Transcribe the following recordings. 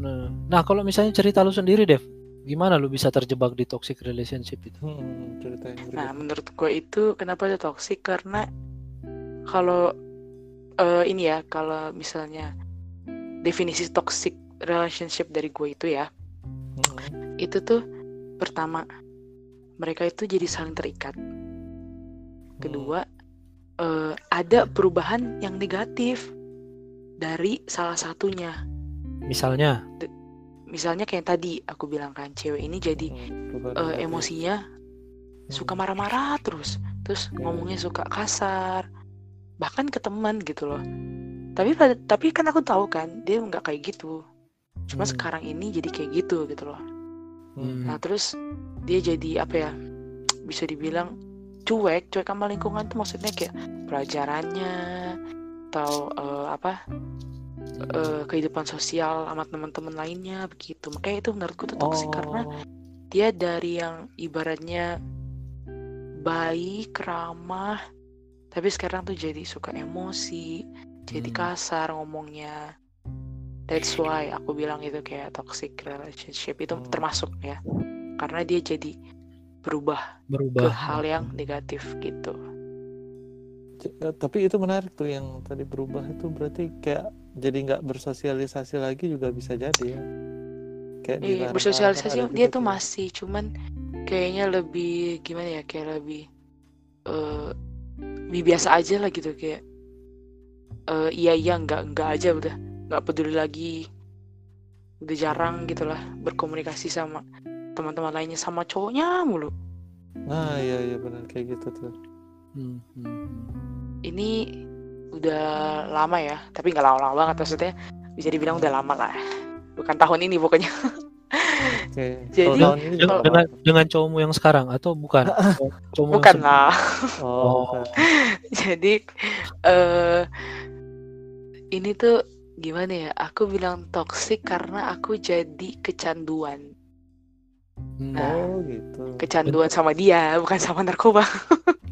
Nah, nah kalau misalnya cerita lu sendiri, Dev, gimana lu bisa terjebak di toxic relationship itu? Hmm, ceritain. Nah, menurut gue itu kenapa itu toxic karena kalau eh, ini ya, kalau misalnya definisi toxic relationship dari gue itu ya, Hmm, itu tuh pertama mereka itu jadi saling terikat. Kedua, eh, ada perubahan yang negatif dari salah satunya. Misalnya, Misalnya kayak tadi aku bilang kan, cewek ini jadi hmm, negatif. emosinya suka marah-marah terus, terus Hmm. ngomongnya suka kasar, bahkan ke teman gitu loh. Tapi pada- tapi kan aku tahu kan dia nggak kayak gitu. Cuma Hmm. sekarang ini jadi kayak gitu gitu loh. Hmm. Nah terus dia jadi apa ya? Bisa dibilang cuek, cuek sama lingkungan tuh maksudnya kayak pelajarannya atau eh, apa eh, kehidupan sosial sama teman-teman lainnya begitu. Makanya itu menurutku tuh toxic karena Oh, dia dari yang ibaratnya baik, ramah, tapi sekarang tuh jadi suka emosi, jadi Hmm. kasar ngomongnya. That's why aku bilang itu kayak toxic relationship itu Hmm. termasuk ya. Karena dia jadi berubah ke berubah. hal yang negatif gitu. tapi itu menarik tuh yang tadi berubah itu berarti kayak jadi nggak bersosialisasi lagi juga bisa jadi ya. Kayak Iya, bersosialisasi dia tuh masih cuman kayaknya lebih gimana ya kayak lebih eh lebih biasa aja lah gitu kayak eh iya iya nggak nggak aja udah nggak peduli lagi udah jarang gitu lah berkomunikasi sama teman-teman lainnya sama cowoknya mulu Nah, iya iya benar kayak gitu tuh. Hmm, hmm, hmm. ini udah lama ya tapi nggak lama-lama banget maksudnya bisa dibilang udah lama lah bukan tahun ini pokoknya Oke. Jadi- tahun ini Dengan, dengan dengan cowokmu yang sekarang atau bukan? Cowokmu bukan lah Oh, jadi eh ini tuh gimana ya aku bilang toksik karena aku jadi kecanduan Hmm. Nah, Oh, gitu. kecanduan sama dia bukan sama narkoba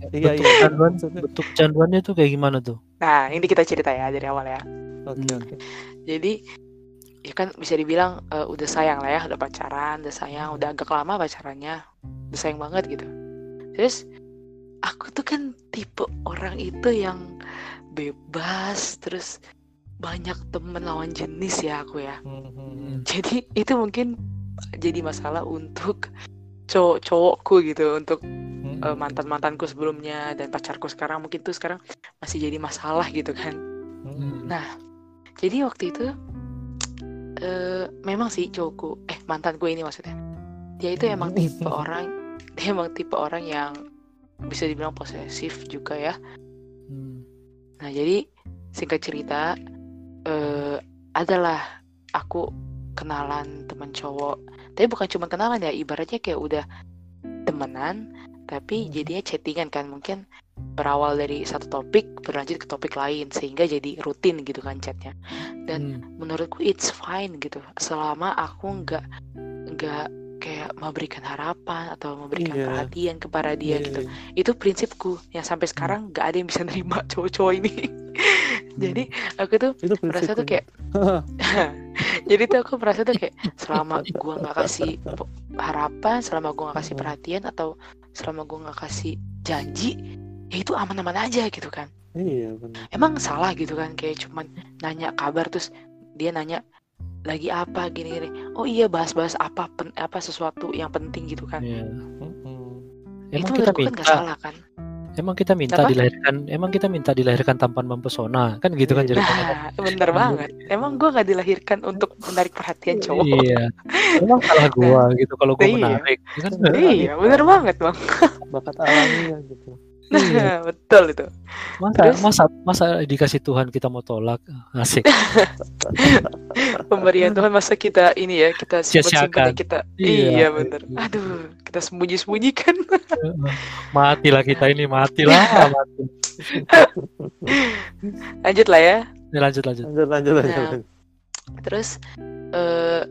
Iya iya. kecanduan, Maksudnya- bentuk kecanduannya tuh kayak gimana tuh? nah ini kita cerita ya dari awal ya Oke Hmm. oke. jadi ya kan bisa dibilang eh, udah sayang lah ya udah pacaran udah sayang udah agak lama pacarannya udah sayang banget gitu terus aku tuh kan tipe orang itu yang bebas terus banyak temen lawan jenis ya aku ya Hmm, hmm, hmm. jadi itu mungkin jadi masalah untuk cowok-cowokku gitu untuk Hmm, eh, mantan-mantanku sebelumnya dan pacarku sekarang mungkin tuh sekarang masih jadi masalah gitu kan hmm. Nah, jadi waktu itu eh memang sih cowokku, eh mantanku ini maksudnya, dia itu emang tipe orang, dia emang tipe orang yang bisa dibilang posesif juga ya. Hmm. Nah jadi singkat cerita, eh adalah aku kenalan teman cowok, tapi bukan cuma kenalan ya, ibaratnya kayak udah temenan, tapi Hmm. jadinya chattingan kan mungkin berawal dari satu topik berlanjut ke topik lain sehingga jadi rutin gitu kan chatnya. Dan Hmm. menurutku it's fine gitu selama aku nggak nggak kayak memberikan harapan atau memberikan Iya. perhatian kepada dia Iya, gitu iya. itu prinsipku yang sampai sekarang nggak ada yang bisa nerima cowok-cowok ini jadi aku tuh Itu merasa tuh kayak jadi tuh aku merasa tuh kayak selama gua nggak kasih harapan selama gua nggak kasih Hmm. perhatian atau selama gua nggak kasih janji ya itu aman-aman aja gitu kan Iya benar. emang salah gitu kan kayak cuman nanya kabar terus dia nanya lagi apa gini gini oh iya bahas-bahas apa pen, apa sesuatu yang penting gitu kan Iya. Hmm, itu Emang kita menurutku kan minta, nggak salah kan emang kita minta Apa? dilahirkan, emang kita minta dilahirkan tampan mempesona, kan gitu kan ceritanya. nah bener banget emang gua nggak dilahirkan untuk menarik perhatian cowok Iya. Emang salah gua gitu kalau gua Iya. menarik, ya kan? iya bener banget bang Bakat alami gitu. Iya. betul itu Masa, Terus? masa, masa dikasih Tuhan kita mau tolak, asik. pemberian Tuhan masa kita ini ya kita simpan kita Iya. iya bener aduh kita sembunyi sembunyikan Matilah kita ini, matilah. mati. lanjut lah ya Ini lanjut lanjut. Lanjut lanjut lanjut. Nah. lanjut. terus eh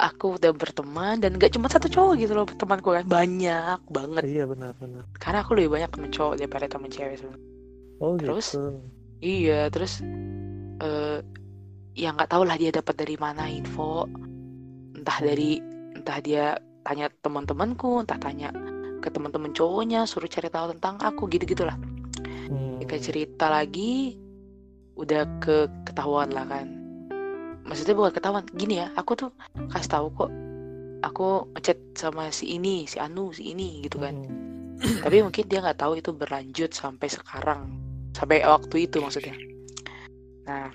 aku udah berteman dan gak cuma satu cowok gitu loh temanku kan banyak banget Iya benar benar. karena aku lebih banyak temen cowok daripada temen cewek sebenarnya Oh Terus? gitu. iya terus eh ya nggak tahu lah dia dapat dari mana info entah dari entah dia tanya teman-temanku entah tanya ke teman-teman cowoknya suruh cari tahu tentang aku gitu gitulah Hmm. kita cerita lagi udah ke ketahuan lah kan maksudnya bukan ketahuan gini ya aku tuh kasih tahu kok aku ngechat sama si ini si Anu si ini gitu kan. Hmm. tapi mungkin dia nggak tahu itu berlanjut sampai sekarang sampai waktu itu maksudnya. nah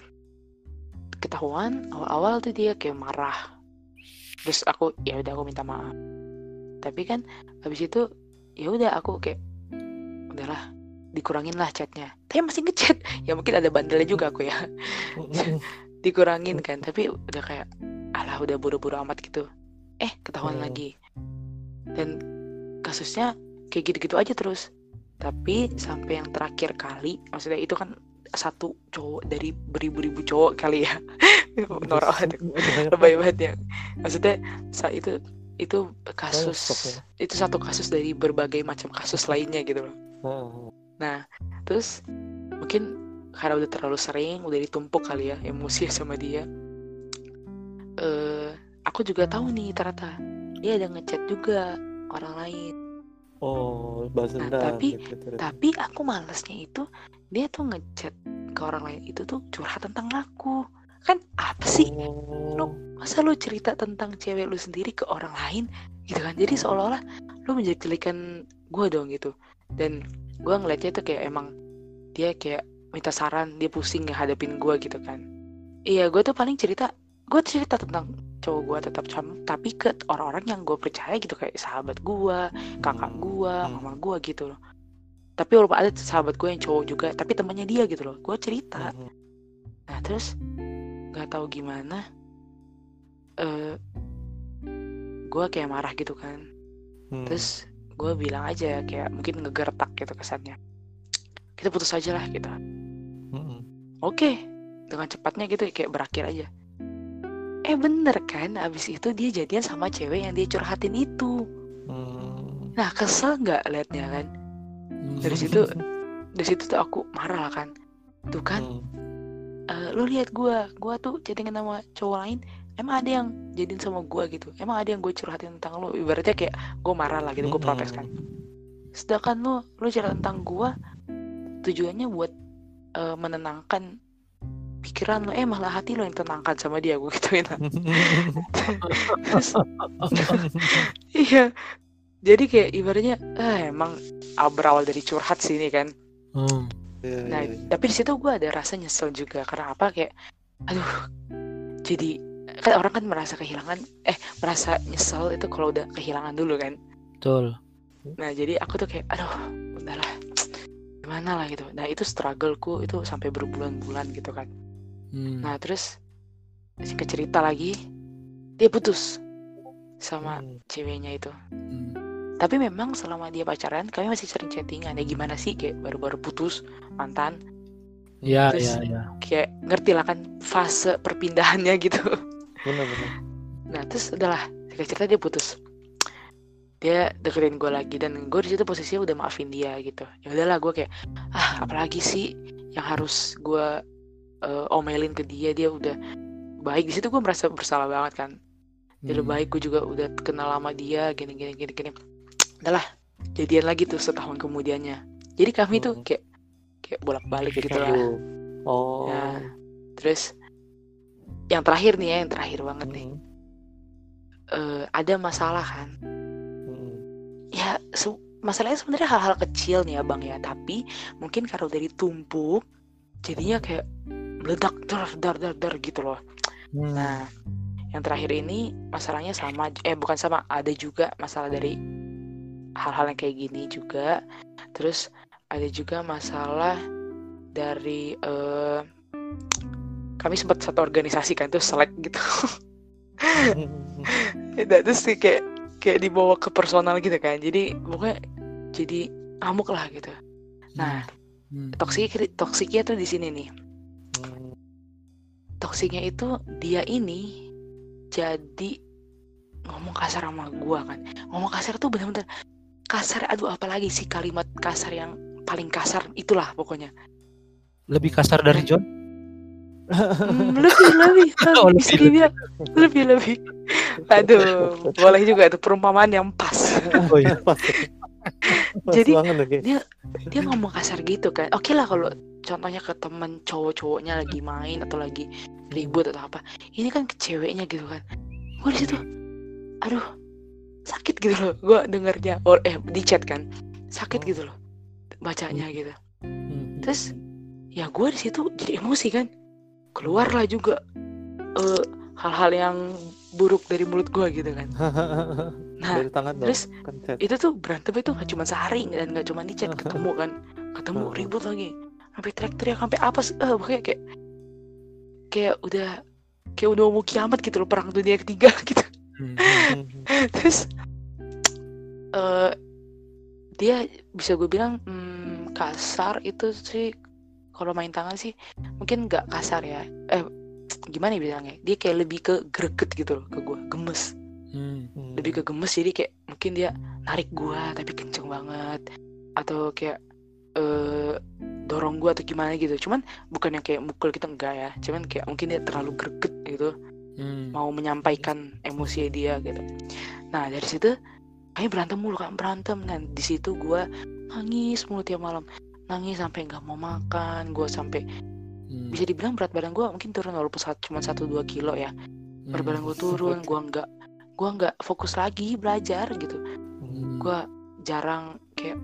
ketahuan awal-awal tuh dia kayak marah. Terus aku ya udah aku minta maaf. Tapi kan habis itu ya udah aku kayak udahlah dikurangin lah chatnya. Tapi masih ngechat ya mungkin ada bandelnya juga aku ya dikurangin kan tapi udah kayak alah udah buru-buru amat gitu. Eh ketahuan Hmm. lagi. Dan kasusnya kayak gitu-gitu aja terus. Tapi sampai yang terakhir kali maksudnya itu kan satu cowok dari beribu-ribu cowok kali ya. Norak banget. Banyak lebay banget ya. Maksudnya saat itu itu kasus itu satu kasus dari berbagai macam kasus lainnya gitu loh. Nah, terus mungkin karena udah terlalu sering, udah ditumpuk kali ya emosi sama dia. Eh, aku juga tahu nih ternyata dia ada ngechat juga orang lain. Oh, balas Nah, tapi- gitu. Tapi aku malesnya itu dia tuh ngechat ke orang lain itu tuh curhat tentang aku. Kan apa sih? Oh, Masa lu cerita tentang cewek lu sendiri ke orang lain gitu kan? Jadi seolah-olah lu menjadikan gue dong gitu. Dan gue ngeliatnya tuh kayak emang dia kayak minta saran, dia pusing ngehadapin gue gitu kan. Iya, gue tuh paling cerita, gue cerita tentang cowok gue tetap sama, tapi ke orang-orang yang gue percaya gitu kayak sahabat gue, kakak gue, Hmm. mama gue gitu loh. Tapi walaupun ada sahabat gue yang cowok juga, tapi temannya dia gitu loh. Gue cerita, mhm. Nah terus nggak tahu gimana, eh gue kayak marah gitu kan. Hmm. Terus gue bilang aja kayak mungkin ngegertak gitu kesannya. Kita putus aja lah gitu. Oke, dengan cepatnya gitu kayak berakhir aja. Eh bener kan, abis itu dia jadian sama cewek yang dia curhatin itu. Hmm. Nah kesel nggak liatnya kan? Dari situ, dari situ tuh aku marah lah kan. Tuh kan, Hmm. eh, lu lihat gua gua tuh chattingan sama cowok lain emang ada yang jadiin sama gua gitu emang ada yang gue curhatin tentang lu ibaratnya kayak gue marah lah gitu gue protes kan sedangkan lu lu cerita tentang gua tujuannya buat eh, menenangkan pikiran lu eh malah hati lu yang tenangkan sama dia gue gituin. Terus, iya jadi kayak ibaratnya eh, emang berawal dari curhat sih ini kan Hmm. Iya, Nah, iya, iya. tapi di situ gue ada rasa nyesel juga karena apa kayak, aduh, jadi kan orang kan merasa kehilangan, eh merasa nyesel itu kalau udah kehilangan dulu kan. Betul. Nah jadi aku tuh kayak, aduh, udahlah, gimana lah gitu. Nah itu struggleku itu sampai berbulan-bulan gitu kan. Hmm. Nah terus singkat cerita lagi, dia putus sama Hmm. ceweknya itu. Hmm. Tapi memang selama dia pacaran, kami masih sering chattingan. Ya gimana sih kayak baru-baru putus mantan, Ya, Terus- ya, ya. kayak ngerti lah kan fase perpindahannya gitu. Bener-bener. Nah terus udahlah singkat cerita dia putus. Dia deketin gue lagi dan gue di situ posisinya udah maafin dia gitu. Ya udahlah gue kayak ah apalagi sih yang harus gue eh, omelin ke dia dia udah baik di situ gue merasa bersalah banget kan. Dia udah Hmm. baik gue juga udah kenal sama dia gini gini gini gini. Udahlah jadian lagi tuh setahun kemudiannya. Jadi kami tuh Hmm. kayak kayak bolak-balik gitu lah. Aduh. Oh. Ya, terus yang terakhir nih ya, yang terakhir banget nih. Eh, ada masalah kan? Hmm. Ya, se- masalahnya sebenarnya hal-hal kecil nih abang ya, tapi mungkin karena udah ditumpuk, jadinya kayak meledak dar dar dar dar gitu loh. Hmm. Nah, yang terakhir ini masalahnya sama, eh bukan sama, ada juga masalah dari hal-hal yang kayak gini juga. Terus ada juga masalah dari eh, kami sempat satu organisasi kan tuh selek gitu. Nah, terus sih kayak kayak dibawa ke personal gitu kan. Jadi pokoknya jadi amuk lah gitu. Nah, Hmm. toksik toksiknya tuh di sini nih. Hmm. toksiknya itu dia ini jadi ngomong kasar sama gua kan ngomong kasar tuh bener-bener kasar aduh apalagi sih kalimat kasar yang paling kasar itulah pokoknya Lebih kasar dari John? Hmm, lebih lebih lebih Oh, lebih, lebih lebih aduh boleh juga itu perumpamaan yang pas. Oh iya. Pas, pas Jadi, banget lagi. dia ngomong kasar gitu kan. Oke lah kalau contohnya ke temen cowok-cowoknya lagi main atau lagi ribut atau apa. Ini kan ke ceweknya gitu kan. Gue di situ aduh sakit gitu loh. Gue dengernya or eh di chat kan. Sakit Oh. gitu loh bacanya gitu. Hmm. terus ya gue di situ jadi emosi kan. Keluarlah juga eh, hal-hal yang buruk dari mulut gue gitu kan. Nah Dari tangan dong. terus Kan chat. itu tuh berantem itu nggak cuma sehari dan nggak cuma di chat ketemu kan. Ketemu ribut lagi. Sampai teriak-teriak sampai apa sih eh pokoknya kayak kayak udah kayak udah mau kiamat gitu loh perang dunia ketiga gitu. Terus eh dia bisa gue bilang hmm, kasar itu sih kalau main tangan sih mungkin nggak kasar ya. Eh gimana ya bilangnya? Dia kayak lebih ke greget gitu loh ke gue gemes. Hmm. Lebih ke gemes jadi kayak mungkin dia narik gua tapi kenceng banget. Atau kayak eh dorong gua atau gimana gitu. Cuman bukan yang kayak mukul gitu enggak ya. Cuman kayak mungkin dia terlalu greget gitu. Hmm. mau menyampaikan emosi dia gitu. Nah dari situ kami berantem mulu kan berantem. Dan di situ gua nangis mulu tiap malam. Nangis sampai nggak mau makan. Gua sampai Hmm. bisa dibilang berat badan gua mungkin turun walaupun cuma satu dua kilo ya berat Hmm. badan gua turun gua nggak gua nggak fokus lagi belajar gitu Hmm. gue jarang kayak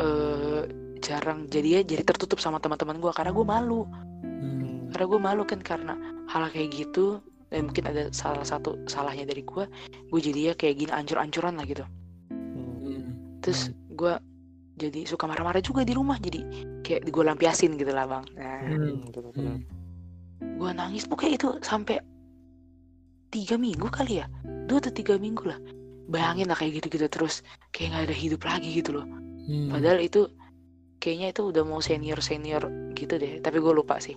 eh jarang jadi ya jadi tertutup sama teman-teman gue karena gue malu Hmm. karena gue malu kan karena hal kayak gitu dan mungkin ada salah satu salahnya dari gue gue jadi ya kayak gini ancur-ancuran lah gitu Hmm. Hmm. terus gue jadi suka marah-marah juga di rumah jadi kayak gue lampiasin gitu lah bang nah, Hmm. Hmm. Hmm. gue nangis pokoknya itu sampai tiga minggu kali ya dua atau tiga minggu lah bayangin lah kayak gitu-gitu terus kayak nggak ada hidup lagi gitu loh Hmm. Padahal itu kayaknya itu udah mau senior senior gitu deh. Tapi gue lupa sih.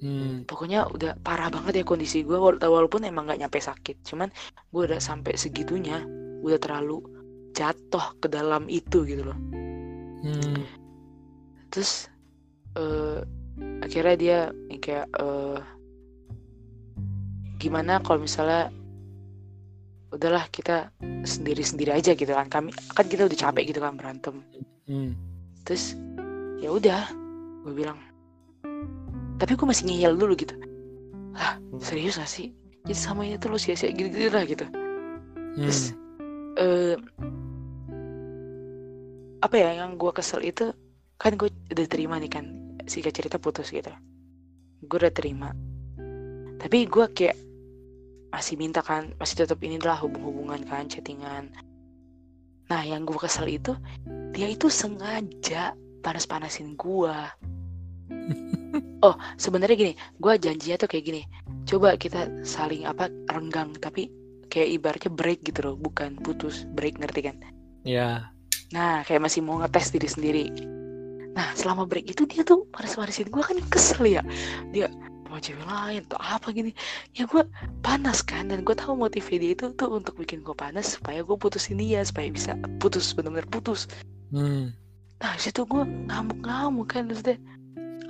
Hmm. Pokoknya udah parah banget ya kondisi gue. Walaupun emang nggak nyampe sakit, cuman gue udah sampai segitunya, udah terlalu jatuh ke dalam itu gitu loh. Hmm. Terus eh akhirnya dia kayak eh gimana kalau misalnya udahlah kita sendiri-sendiri aja gitu kan kami kan kita udah capek gitu kan berantem Hmm. terus ya udah gue bilang tapi gue masih ngeyel dulu gitu lah serius gak sih jadi sama ini tuh lo sia-sia gitu-gitu lah gitu terus Hmm. Eh apa ya yang gue kesel itu kan gue udah terima nih kan singkat cerita putus gitu. Gue udah terima. Tapi gue kayak masih minta kan masih tetap ini lah hubung-hubungan kan chattingan. Nah yang gue kesel itu dia itu sengaja panas-panasin gue oh sebenarnya gini gue janjinya tuh kayak gini coba kita saling apa renggang tapi kayak ibaratnya break gitu loh bukan putus break ngerti kan Ya. Nah, kayak masih mau ngetes diri sendiri. Nah, selama break itu dia tuh panas-panasin gue kan kesel ya. Dia mau cewek lain atau apa gini. Ya gue panas kan dan gue tahu motif dia itu tuh untuk bikin gue panas supaya gue putusin dia supaya bisa putus benar-benar putus. Hmm. Nah, situ gue ngamuk-ngamuk kan terus dia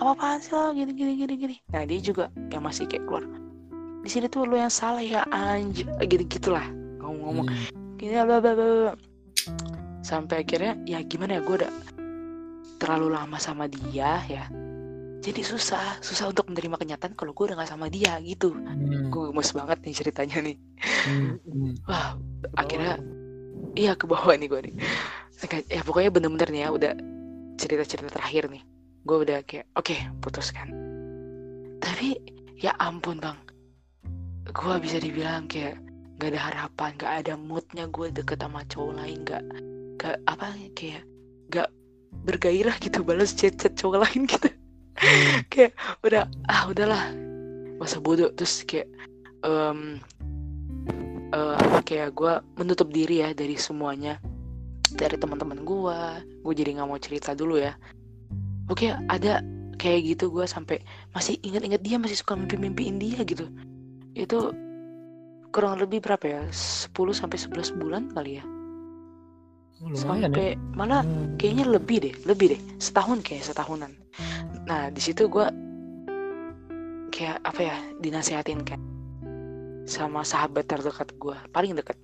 apa apaan sih lo gini gini gini gini. Nah, dia juga yang masih kayak keluar. Di sini tuh lo yang salah ya anjir gitu gitulah. Ngomong-ngomong. Hmm. gini bla bla bla sampai akhirnya ya gimana ya gue udah terlalu lama sama dia ya. Jadi susah susah untuk menerima kenyataan kalau gue udah gak sama dia gitu. Hmm. gue gemes banget nih ceritanya nih. Hmm. Hmm. wah akhirnya iya ke bawah nih gue nih. Ya pokoknya bener-bener nih ya udah cerita-cerita terakhir nih. Gue udah kayak oke putuskan. Tapi ya ampun bang gue bisa dibilang kayak gak ada harapan gak ada moodnya gue deket sama cowok lain gak gak apa kayak gak bergairah gitu balas chat chat cowok lain gitu. Hmm. kayak udah ah udahlah masa bodoh. Terus kayak em eh, apa kayak gue menutup diri ya dari semuanya. Dari teman-teman gue gue jadi nggak mau cerita dulu ya. Oke ada kayak gitu gue sampai masih inget-inget dia masih suka mimpi-mimpiin dia gitu itu kurang lebih berapa ya? 10 sampai 11 bulan kali ya? Lumayan ya. sampai malah Hmm. kayaknya lebih deh lebih deh. Setahun kayak setahunan. Nah di situ gue kayak apa ya dinasehatin kan sama sahabat terdekat gue paling dekat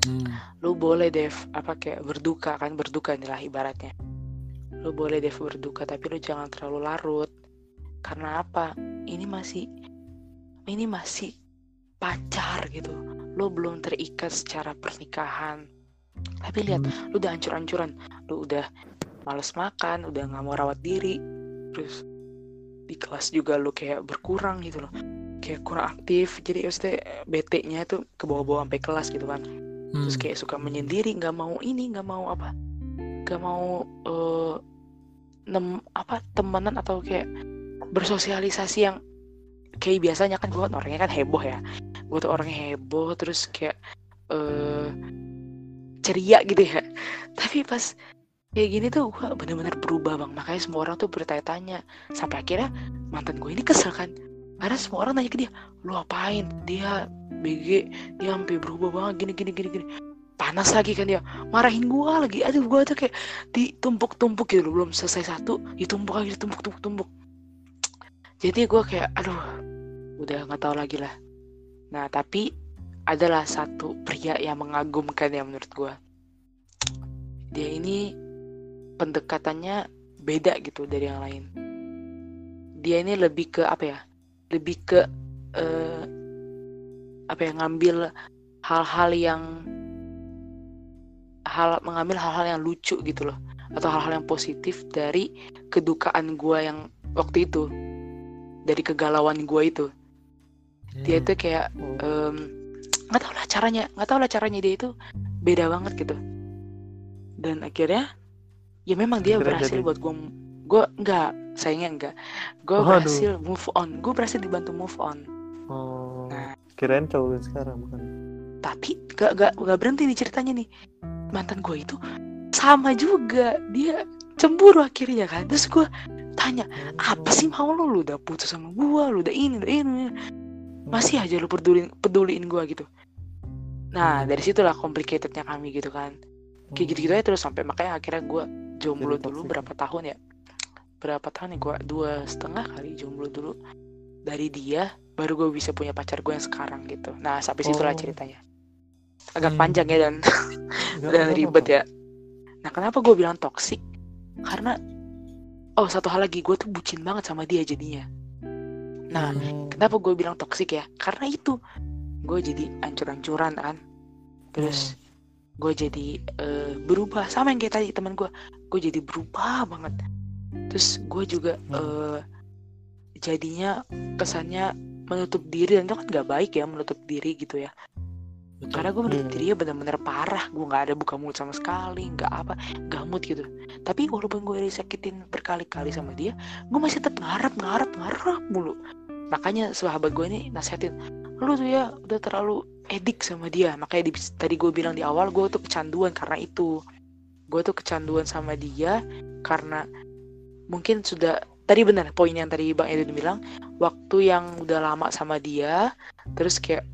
Hmm. lu boleh Dev apa kayak berduka kan berduka inilah ibaratnya. Lu boleh Dev berduka tapi lu jangan terlalu larut. Karena apa? Ini masih ini masih pacar gitu. Lu belum terikat secara pernikahan. Tapi lihat lu udah hancur-hancuran. Lu udah males makan udah nggak mau rawat diri. Terus di kelas juga lu kayak berkurang gitu loh. Kayak kurang aktif. Jadi maksudnya bete nya tuh ke bawah-bawah sampai kelas gitu kan. Hmm. terus kayak suka menyendiri nggak mau ini nggak mau apa. Nggak mau eh nem apa temenan atau kayak bersosialisasi yang kayak biasanya kan gue orangnya kan heboh ya gue tuh orangnya heboh terus kayak eh ceria gitu ya. Tapi pas kayak gini tuh gue bener-bener berubah bang. Makanya semua orang tuh bertanya-tanya. Sampai akhirnya mantan gue ini kesel kan. Karena semua orang nanya ke dia lu apain? Dia BG dia sampai berubah banget gini gini gini gini. Panas lagi kan dia. Marahin gua lagi. Aduh gua tuh kayak ditumpuk-tumpuk gitu loh. Belum selesai satu ditumpuk lagi ditumpuk tumpuk tumpuk. Jadi gua kayak aduh udah nggak tahu lagi lah nah tapi adalah satu pria yang mengagumkan ya menurut gua. Dia ini pendekatannya beda gitu dari yang lain. Dia ini lebih ke apa ya? Lebih ke eh, apa ya ngambil hal-hal yang hal mengambil hal-hal yang lucu gitu loh. Atau hal-hal yang positif dari kedukaan gua yang waktu itu. Dari kegalauan gua itu dia Hmm. tuh kayak Oh. nggak tahu lah caranya nggak tahu lah caranya dia itu beda banget gitu dan akhirnya ya memang dia Akhirnya berhasil jadi- buat gue gue nggak sayangnya enggak gue Waduh. berhasil move on gue berhasil dibantu move on Oh. Nah. Kirain cowok sekarang bukan. tapi gak, gak, gak berhenti nih ceritanya nih mantan gue itu sama juga dia cemburu akhirnya kan terus gue tanya apa sih mau lo lu udah putus sama gue lu udah ini udah ini masih aja lu peduliin peduliin gue gitu. Nah dari situlah complicatednya kami gitu kan. Kayak gitu gitu aja terus sampai makanya akhirnya gue jomblo dulu berapa tahun ya. Berapa tahun ya? Gue dua setengah kali jomblo dulu. Dari dia baru gue bisa punya pacar gue yang sekarang gitu. Nah sampai situlah Oh. ceritanya. Agak Hmm. panjang ya dan dan ribet ya. Nah kenapa gue bilang toksik karena oh satu hal lagi gue tuh bucin banget sama dia jadinya nah Hmm. kenapa gue bilang toksik ya? Karena itu. Gue jadi ancur-ancuran kan. Terus gue jadi eh, berubah. Sama yang kayak tadi teman gue gue jadi berubah banget. Terus gue juga eh, jadinya kesannya menutup diri dan itu kan gak baik ya menutup diri gitu ya. Betul. karena gue menutup Hmm. dirinya bener-bener parah. Gue nggak ada buka mulut sama sekali nggak apa gamut gitu. Tapi walaupun gue disakitin berkali-kali sama dia gue masih tetap ngarep ngarep ngarep mulu makanya sahabat gue ini nasihatin lu tuh ya udah terlalu edik sama dia. Makanya di- tadi gue bilang di awal gue tuh kecanduan karena itu. Gue tuh kecanduan sama dia karena mungkin sudah tadi benar poin yang tadi bang Edwin bilang waktu yang udah lama sama dia terus kayak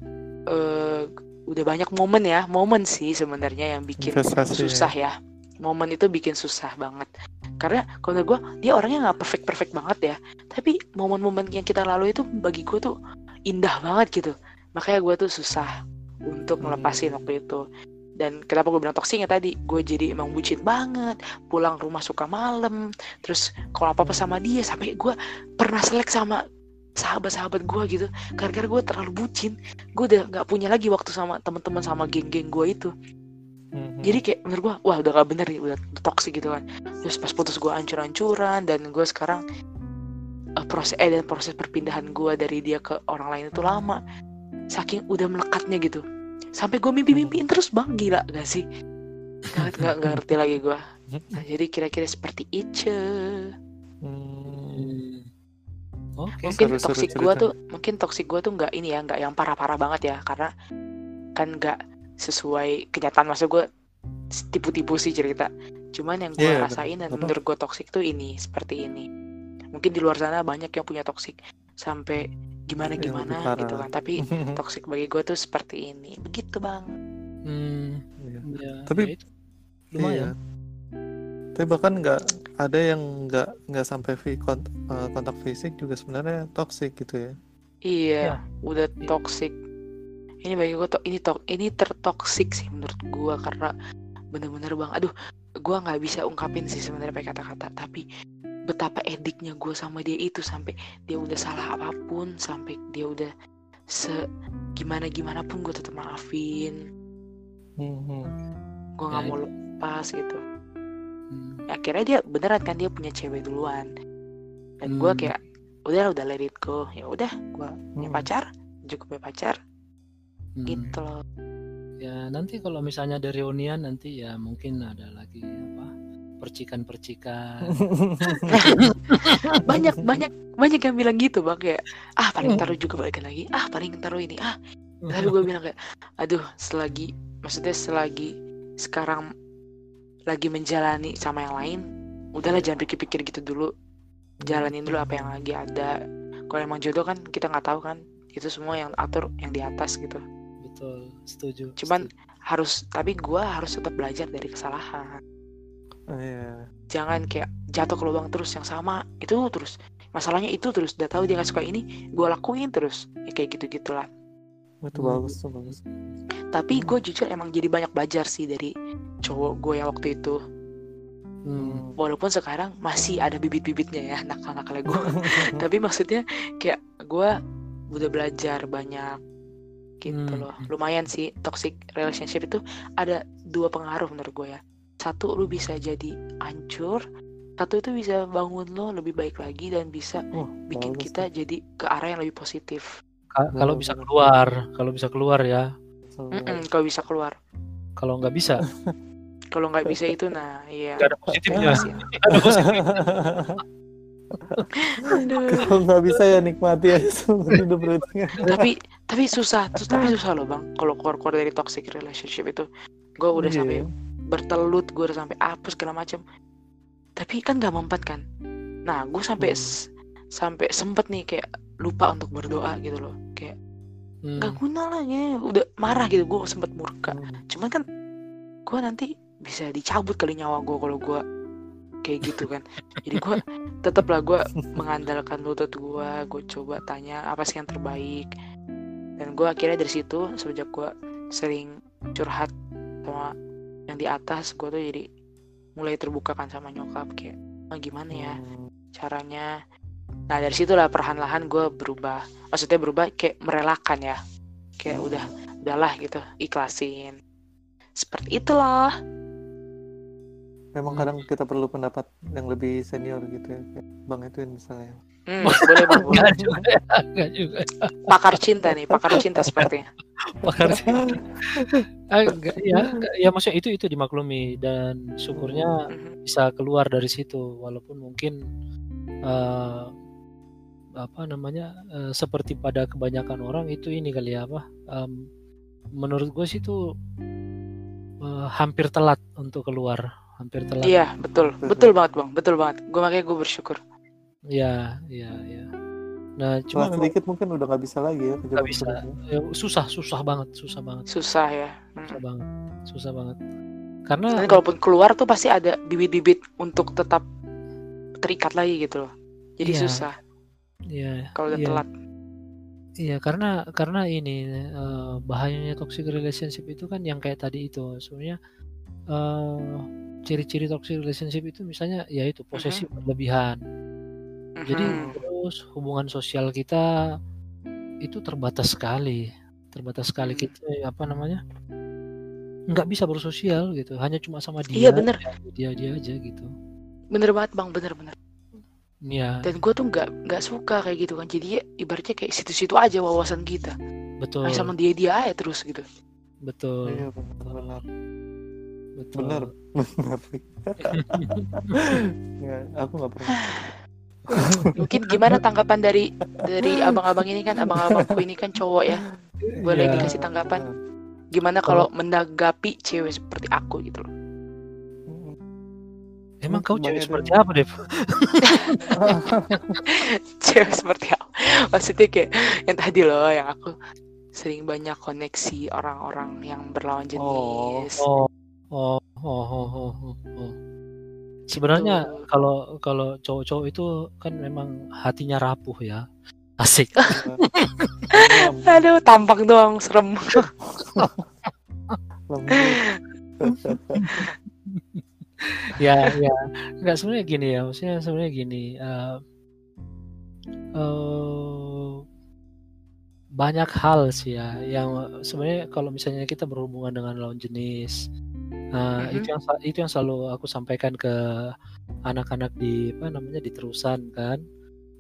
eh, udah banyak momen ya momen sih sebenarnya yang bikin Investasi susah ya. Momen itu bikin susah banget karena kalau menurut gue dia orangnya nggak perfect perfect banget ya. Tapi momen-momen yang kita lalui itu bagi gue tuh indah banget gitu. Makanya gue tuh susah untuk Hmm. melepasin waktu itu. Dan kenapa gue bilang toksik ya tadi gue jadi emang bucin banget. Pulang rumah suka malam terus kalau apa apa sama dia sampai gue pernah selek sama sahabat-sahabat gue gitu. Gara-gara gue terlalu bucin gue udah nggak punya lagi waktu sama teman-teman sama geng-geng gue itu Hmm. jadi kayak menurut gue wah udah gak bener nih udah toxic gitu kan. Terus pas putus gue ancur-ancuran dan gue sekarang eh, proses eh dan proses perpindahan gue dari dia ke orang lain itu lama. Saking udah melekatnya gitu. Sampai gue mimpi-mimpiin terus bang gila gak sih? Nggak nggak nggak ngerti lagi gue nah, jadi kira-kira seperti itu. Hmm. Oke. mungkin toxic gue tuh mungkin toxic gue tuh nggak ini ya nggak yang parah-parah banget ya. Karena kan nggak sesuai kenyataan maksud gue tipu-tipu sih cerita cuman yang gue Iya, rasain dan Apa? menurut gue toxic tuh ini seperti ini mungkin di luar sana banyak yang punya toxic sampai gimana lebih gimana parah. gitu kan tapi toxic bagi gue tuh seperti ini begitu bang Hmm, Iya. ya, Tapi- ya itu. lumayan. Iya. Tapi bahkan nggak ada yang nggak nggak sampai vi- kont- eh, kontak fisik juga sebenarnya toxic gitu ya. Iya, udah Iya. toxic. Ini bagi gue to ini tok ini tertoksik sih menurut gua karena bener-bener bang, aduh, gua nggak bisa ungkapin sih sebenarnya pakai kata-kata, tapi betapa ediknya gue sama dia itu sampai dia udah salah apa pun, sampai dia udah se gimana gimana pun gue tetap maafin, Mhm. gue nggak Ya, mau lepas gitu. Hmm. Akhirnya dia beneran kan dia punya cewek duluan, dan gue Hmm. kayak udah udah let it go, ya udah gue punya Hmm. pacar, cukup punya pacar, Hmm. gitu loh. Ya nanti kalau misalnya ada reunian nanti ya mungkin ada lagi apa percikan-percikan. banyak banyak banyak yang bilang gitu bang kayak ah paling Hmm. taruh juga balikan lagi ah paling taruh ini ah lalu gue bilang kayak aduh selagi maksudnya selagi sekarang lagi menjalani sama yang lain udahlah jangan pikir-pikir gitu dulu jalanin dulu apa yang lagi ada kalau emang jodoh kan kita nggak tahu kan itu semua yang atur yang di atas gitu Betul, setuju. Cuman- setuju. harus tapi gue harus tetap belajar dari kesalahan Iya. jangan kayak jatuh ke lubang terus yang sama itu terus masalahnya itu terus udah tahu dia nggak suka ini gue lakuin terus ya, kayak gitu gitulah Itu Hmm. bagus tuh bagus. tapi Hmm. gue jujur emang jadi banyak belajar sih dari cowok gue yang waktu itu Hmm. walaupun sekarang masih ada bibit-bibitnya ya nakal-nakalnya gue tapi maksudnya kayak gue udah belajar banyak gitu Hmm. loh. Lumayan sih toxic relationship itu ada dua pengaruh menurut gue ya. Satu lu bisa jadi hancur. Satu itu bisa bangun lo lebih baik lagi dan bisa Wah, bikin bagus kita jadi ke arah yang lebih positif. Ka- kalau bisa keluar, kalau bisa keluar ya. Mm-mm, kalau bisa keluar. Kalau nggak bisa, kalau nggak bisa itu nah iya. Ada positifnya. Ada positifnya. Kalau nggak bisa ya nikmati aja seumur hidup berarti. tapi tapi susah terus tapi susah loh bang kalau keluar keluar dari toxic relationship itu gue udah Iya. sampai bertelut gue udah sampai apa segala macam tapi kan gak mempan kan nah gue sampai Hmm. sampai sempet nih kayak lupa untuk berdoa gitu loh kayak Hmm. gak guna lah ya udah marah gitu gue sempet murka Hmm. cuman kan gue nanti bisa dicabut kali nyawa gue kalau gue kayak gitu kan. Jadi gue tetap lah gue mengandalkan lutut gue gue coba tanya apa sih yang terbaik. Dan gue akhirnya dari situ sejak gue sering curhat sama yang di atas gue tuh jadi mulai terbuka kan sama nyokap kayak "Ah, gimana ya Hmm. caranya? Nah dari situlah perlahan-lahan gue berubah. Maksudnya berubah kayak merelakan ya. Kayak udah udahlah gitu ikhlasin. Seperti itulah Memang Hmm. kadang kita perlu pendapat yang lebih senior gitu ya. Kayak Bang Edwin misalnya. hmm, boleh bang boleh. Juga, ya, juga. pakar cinta nih pakar cinta sepertinya Pakar sih. Ah, nggak, ya, ya maksudnya itu itu dimaklumi dan syukurnya Mhm. bisa keluar dari situ walaupun mungkin eh, apa namanya eh, seperti pada kebanyakan orang itu ini kali ya apa em, menurut gue sih itu eh, hampir telat untuk keluar hampir telat. Iya betul. Betul banget bang. Betul banget. Gue makanya gue bersyukur. Ya ya ya nah cuma Cuma sedikit mungkin udah nggak bisa lagi ya. Nggak bisa. ya. susah susah banget susah banget. Susah ya. Susah Hmm. banget susah banget. Karena nanti kalaupun keluar tuh pasti ada bibit-bibit untuk tetap terikat lagi gitu loh. Jadi Iya. susah. Ya kalau udah iya. telat. Iya karena karena ini eh, bahayanya toxic relationship itu kan yang kayak tadi itu. Sebenarnya eh, ciri-ciri toxic relationship itu misalnya ya itu posesif berlebihan. Jadi terus hubungan sosial kita itu terbatas sekali, terbatas sekali Hmm. kita apa namanya nggak bisa bersosial gitu, hanya cuma sama Iya, dia, bener. dia dia aja gitu. bener banget bang bener bener. Iya. Dan gue tuh nggak nggak suka kayak gitu kan. Jadi ya ibaratnya kayak situ-situ aja wawasan kita. Betul. Nah, sama dia dia aja terus gitu. Betul. Iya benar betul. benar benar. ya, aku nggak pernah. mungkin gimana tanggapan dari dari abang-abang ini kan abang-abangku ini kan cowok ya boleh Iya. dikasih tanggapan gimana kalau menanggapi cewek seperti aku gitu loh Emang kau cewek seperti apa Dev? cewek seperti apa maksudnya kayak yang tadi loh yang aku sering banyak koneksi orang-orang yang berlawan Oh, jenis Oh, oh, oh, oh, oh, oh, oh. Sebenarnya Gitu. kalau kalau cowok-cowok itu kan memang hatinya rapuh ya. asik Aduh, tampak doang serem. ya ya nggak sebenarnya gini ya maksudnya sebenarnya gini eh, eh, banyak hal sih ya yang sebenarnya kalau misalnya kita berhubungan dengan lawan jenis eh, Mhm. itu yang itu yang selalu aku sampaikan ke anak-anak di apa namanya di terusan kan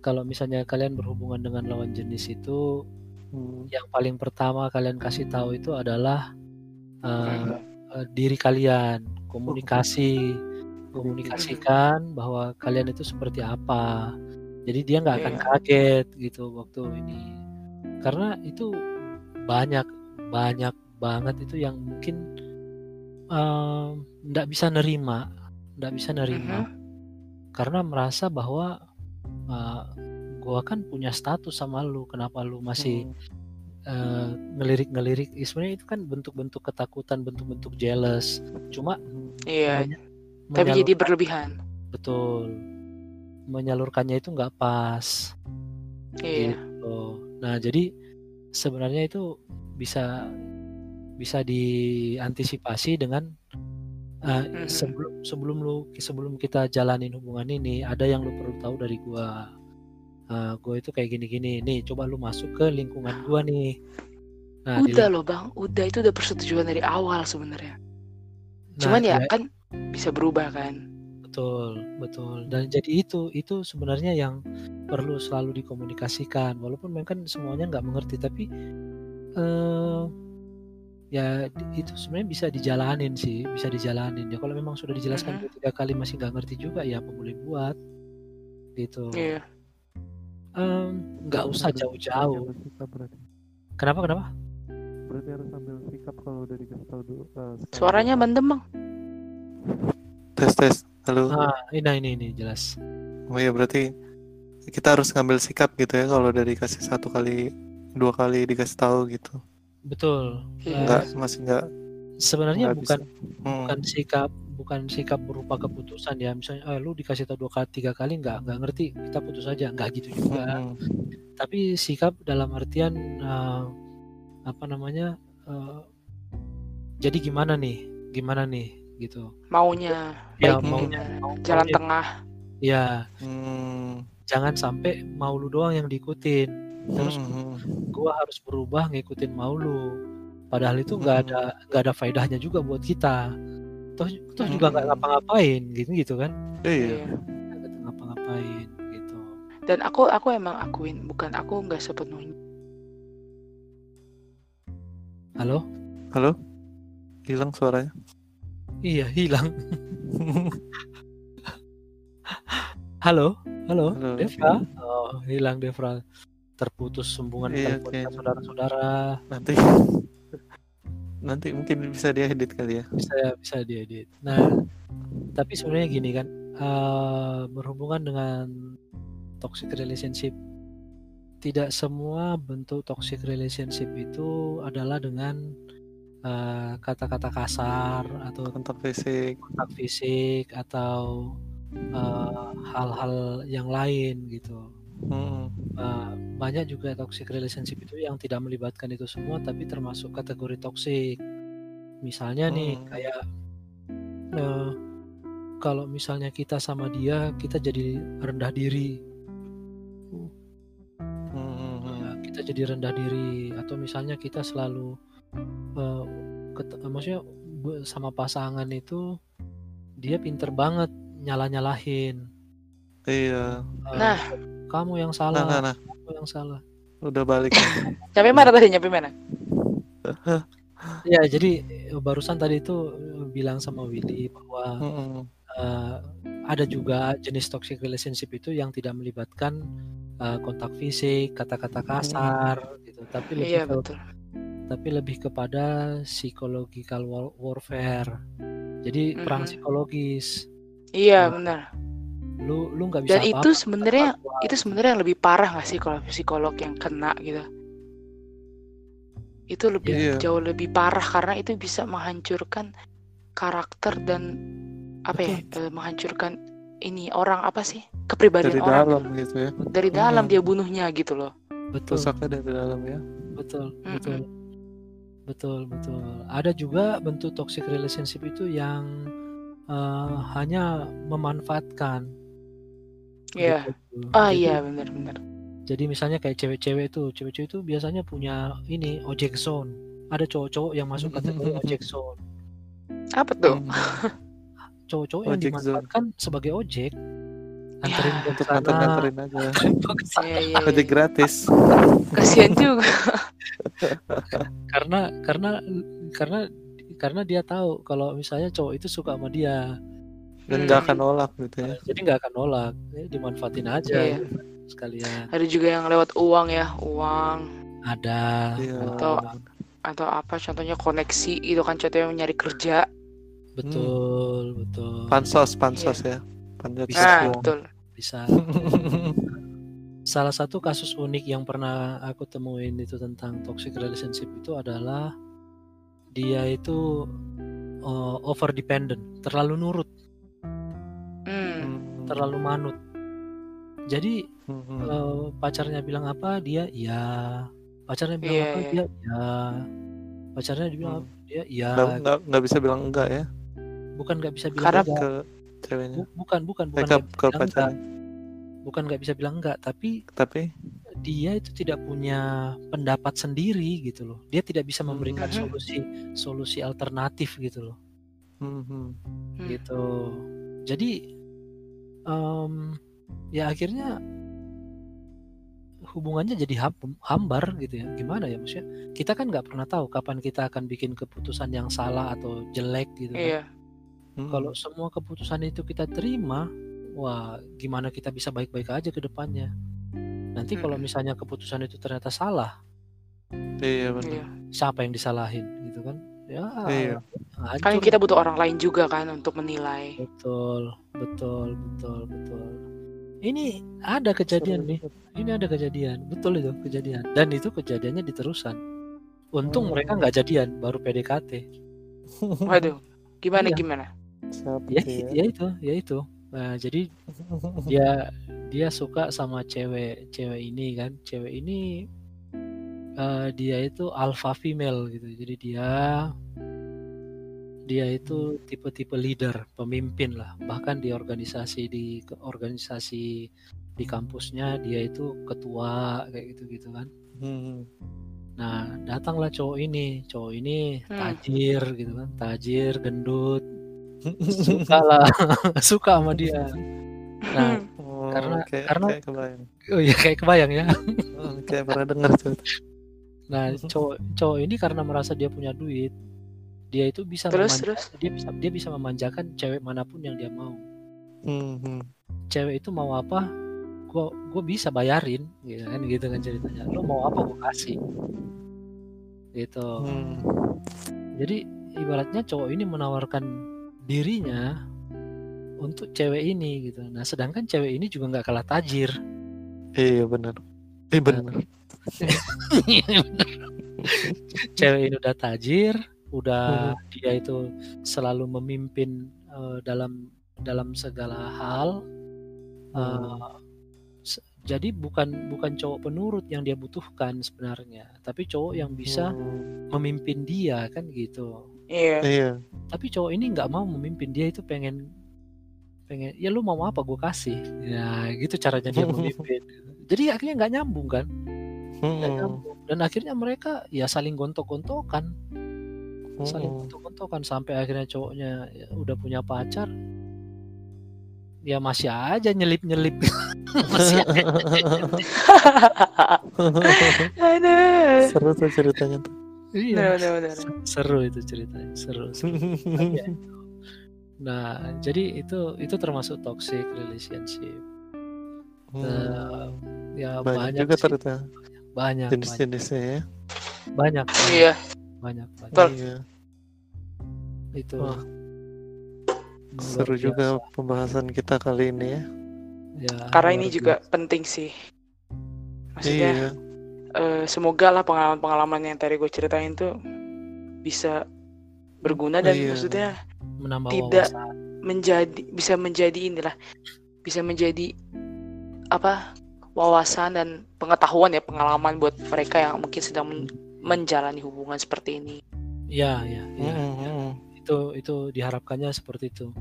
kalau misalnya kalian berhubungan dengan lawan jenis itu Hmm, yang paling pertama kalian kasih tahu itu adalah Mhm. eh, diri kalian, komunikasi, komunikasikan bahwa kalian itu seperti apa. Jadi dia nggak akan Iya. kaget gitu waktu ini, karena itu banyak banyak banget itu yang mungkin nggak bisa nerima, nggak bisa nerima Mhm. karena merasa bahwa eh, gua kan punya status sama lu, kenapa lu masih hmm, eh, ngelirik-ngelirik Ya, sebenarnya itu kan bentuk-bentuk ketakutan bentuk-bentuk jealous cuma. Iya, tapi jadi berlebihan. betul menyalurkannya itu nggak pas Iya. gitu nah jadi sebenarnya itu bisa bisa diantisipasi dengan eh, Mhm. sebelum sebelum lu sebelum kita jalanin hubungan ini ada yang lu perlu tahu dari gua Eh, gua itu kayak gini-gini nih coba lu masuk ke lingkungan gua nih nah Udah loh bang, udah itu udah persetujuan dari awal sebenarnya. Nah, Cuman ya iya, kan bisa berubah kan. betul, betul. Dan jadi itu itu sebenarnya yang perlu selalu dikomunikasikan. Walaupun memang kan semuanya nggak mengerti, tapi eh ya itu sebenarnya bisa dijalanin sih, bisa dijalanin. Ya kalau memang sudah dijelaskan Mhm. dua tiga kali masih nggak ngerti juga, ya apa boleh buat gitu. Iya. Em, nggak usah Berarti jauh-jauh. ambil sikap berarti. Kenapa kenapa? Berarti harus ambil sikap kalau udah dikasih tahu dulu. eh, sekali. Suaranya mendem bang. tes tes. Halo. Ah, ini ini ini jelas. Oh iya berarti kita harus ngambil sikap gitu ya kalau udah dikasih satu kali dua kali dikasih tahu gitu. Betul. Eh, Enggak masih enggak sebenarnya enggak bukan bisa. Hmm. bukan sikap bukan sikap berupa keputusan ya misalnya eh, lu dikasih tahu dua kali tiga kali nggak nggak ngerti kita putus aja nggak gitu juga Hmm. tapi sikap dalam artian eh, apa namanya eh, jadi gimana nih gimana nih gitu Maunya, ya baik mau Jalan maunya- tengah. ya Hmm. jangan sampai mau lu doang yang diikutin terus Hmm. gua harus berubah ngikutin mau lu padahal itu nggak ada nggak ada faedahnya juga buat kita toh toh juga nggak Hmm. ngapa-ngapain gitu gitu kan Iya. Iya. nggak ngapa-ngapain gitu Dan aku aku emang akuin, bukan aku nggak sepenuhnya. halo Halo. Hilang suaranya. iya hilang halo halo Halo. Devra oh hilang Devra terputus sambungan Iya, kayaknya. saudara-saudara Nanti nanti mungkin bisa diedit kali ya. bisa bisa diedit nah tapi sebenarnya gini kan eh, berhubungan dengan toxic relationship tidak semua bentuk toxic relationship itu adalah dengan eh, kata-kata kasar atau Kontak fisik. kontak fisik atau eh, hal-hal yang lain gitu. Hmm. Eh, banyak juga toxic relationship itu yang tidak melibatkan itu semua tapi termasuk kategori toxic. Misalnya nih Hmm. kayak eh, kalau misalnya kita sama dia kita jadi rendah diri, Hmm. Ya, kita jadi rendah diri atau misalnya kita selalu eh, ket- maksudnya sama pasangan itu dia pinter banget nyalah-nyalahin. Iya. Nah. Kamu yang Nah, salah, nah, nah. kamu yang salah. Udah balik. Nyampe mana tadi? Nyampe mana? Ya, jadi eh, barusan tadi itu eh, bilang sama Willy bahwa Hmm. eh, ada juga jenis toxic relationship itu yang tidak melibatkan eh, kontak fisik, kata-kata kasar gitu, tapi lebih Iya ke- betul. tapi lebih kepada psychological war- warfare. Jadi perang Mhm. psikologis. Iya Nah, benar. Lu lu nggak bisa Dan itu apa-apa sebenarnya tanpa gua. itu sebenarnya yang lebih parah nggak sih kalau psikolog yang kena gitu? Itu lebih Iya. jauh lebih parah karena itu bisa menghancurkan karakter dan apa ya? eh, menghancurkan ini orang apa sih? Kepribadian Dari orang dalam gitu. gitu ya. Dari dalam Hmm. dia bunuhnya gitu loh. betul rusaknya dari dalam ya betul Mm-mm. betul betul betul ada juga bentuk toxic relationship itu yang eh, hanya memanfaatkan Iya. gitu. Ah Jadi- iya benar-benar. jadi misalnya kayak cewek-cewek itu cewek-cewek itu biasanya punya ini ojek zone ada cowok-cowok yang masuk kategori ojek zone Apa tuh? Hmm. cowok-cowok yang Ojek zone. dimanfaatkan sebagai ojek anterin Ya, untuk aja anterin. Iya iya. ojek iya. gratis Kasihan juga. karena karena karena karena dia tahu kalau misalnya cowok itu suka sama dia dan Hmm. nggak akan nolak gitu ya jadi nggak akan nolak Ya, dimanfaatin aja Iya. sekalian Ada juga yang lewat uang ya, uang ada Iya. Atau- atau apa contohnya koneksi itu kan contohnya nyari kerja. betul betul pansos pansos ya panjat Bisa. Nah, betul. bisa salah satu kasus unik yang pernah aku temuin itu tentang toxic relationship itu adalah dia itu uh, over dependent terlalu nurut Hmm. terlalu manut jadi Hmm. eh, pacarnya bilang apa dia iya pacarnya bilang Iya, apa iya. dia iya pacarnya dibilang Hmm. apa dia iya nggak nggak bisa bilang enggak ya bukan nggak bisa bilang Karena enggak ke ceweknya bukan bukan bukan ke, nggak ke bisa bilang enggak pacarnya bukan nggak bisa bilang enggak tapi tapi dia itu tidak punya pendapat sendiri gitu loh dia tidak bisa memberikan Mhm. solusi solusi alternatif gitu loh hmm, hmm. Hmm. gitu jadi em, ya akhirnya hubungannya jadi ham- hambar gitu ya gimana ya maksudnya kita kan nggak pernah tahu kapan kita akan bikin keputusan yang salah atau jelek gitu kan. Iya. Hmm. kalau semua keputusan itu kita terima wah gimana kita bisa baik-baik aja ke depannya nanti kalau Mm-mm. misalnya keputusan itu ternyata salah iya benar Iya. siapa yang disalahin gitu kan ya Iya. hancur Kan kita butuh orang lain juga kan untuk menilai. betul betul betul betul ini ada kejadian nih ini ada kejadian betul itu kejadian dan itu kejadiannya diterusan untung Hmm. mereka nggak jadian baru PDKT Waduh. Gimana Iya. gimana? siapa ya, ya ya itu ya itu Nah, jadi dia dia suka sama cewek cewek ini kan cewek ini eh, dia itu alpha female gitu. Jadi dia dia itu tipe-tipe leader pemimpin lah. Bahkan di organisasi di organisasi di kampusnya dia itu ketua kayak gitu gitu kan. Hmm. nah datanglah cowok ini. Cowok ini Hmm. tajir gitu kan. Tajir gendut suka lah. Suka sama dia. Nah Oh, Karena- kayak, karena- kayak kebayang. Oh ya kayak kebayang ya. Oh, kayak pernah dengar tuh Nah, cowok cowok ini karena merasa dia punya duit, dia itu bisa Terus, memanja- terus? dia bisa dia bisa memanjakan cewek mana pun yang dia mau. Hmm, hmm. Cewek itu mau apa, gua gua bisa bayarin, gitu kan gitu kan ceritanya. Lo mau apa gua kasih. Gitu. Hmm. Jadi ibaratnya cowok ini menawarkan dirinya untuk cewek ini gitu. Nah, sedangkan cewek ini juga nggak kalah tajir. iya benar eh benar cewek ini udah tajir, udah dia itu selalu memimpin eh, dalam dalam segala hal. Se- jadi bukan bukan cowok penurut yang dia butuhkan sebenarnya, tapi cowok yang bisa Hmm. memimpin dia kan gitu. Iya. iya Tapi cowok ini nggak mau memimpin dia itu pengen pengen ya lu mau apa gue kasih ya gitu caranya dia memimpin jadi akhirnya nggak nyambung kan Hmm. dan akhirnya mereka ya saling gontok-gontokan saling Hmm. gontok-gontokan sampai akhirnya cowoknya ya, udah punya pacar ya masih aja nyelip-nyelip masih aja. Aduh. seru tuh ceritanya tuh iya seru itu ceritanya seru, seru. Iya. nah jadi itu itu termasuk toxic relationship Hmm. ya banyak, banyak, juga sih. ternyata banyak banyak jenis-jenisnya ya banyak Iya. banyak, banyak. Iya itu Wah, seru biasa. juga pembahasan kita kali ini ya ya, Karena ini biasa. juga penting sih. Maksudnya iya eh, semoga lah pengalaman-pengalaman yang tadi gue ceritain tuh bisa berguna dan Iya. maksudnya menambah tidak- wawasan menjadi bisa menjadi inilah bisa menjadi apa wawasan dan pengetahuan ya pengalaman buat mereka yang mungkin sedang men- menjalani hubungan seperti ini. ya ya ya Mm-mm. itu itu diharapkannya seperti itu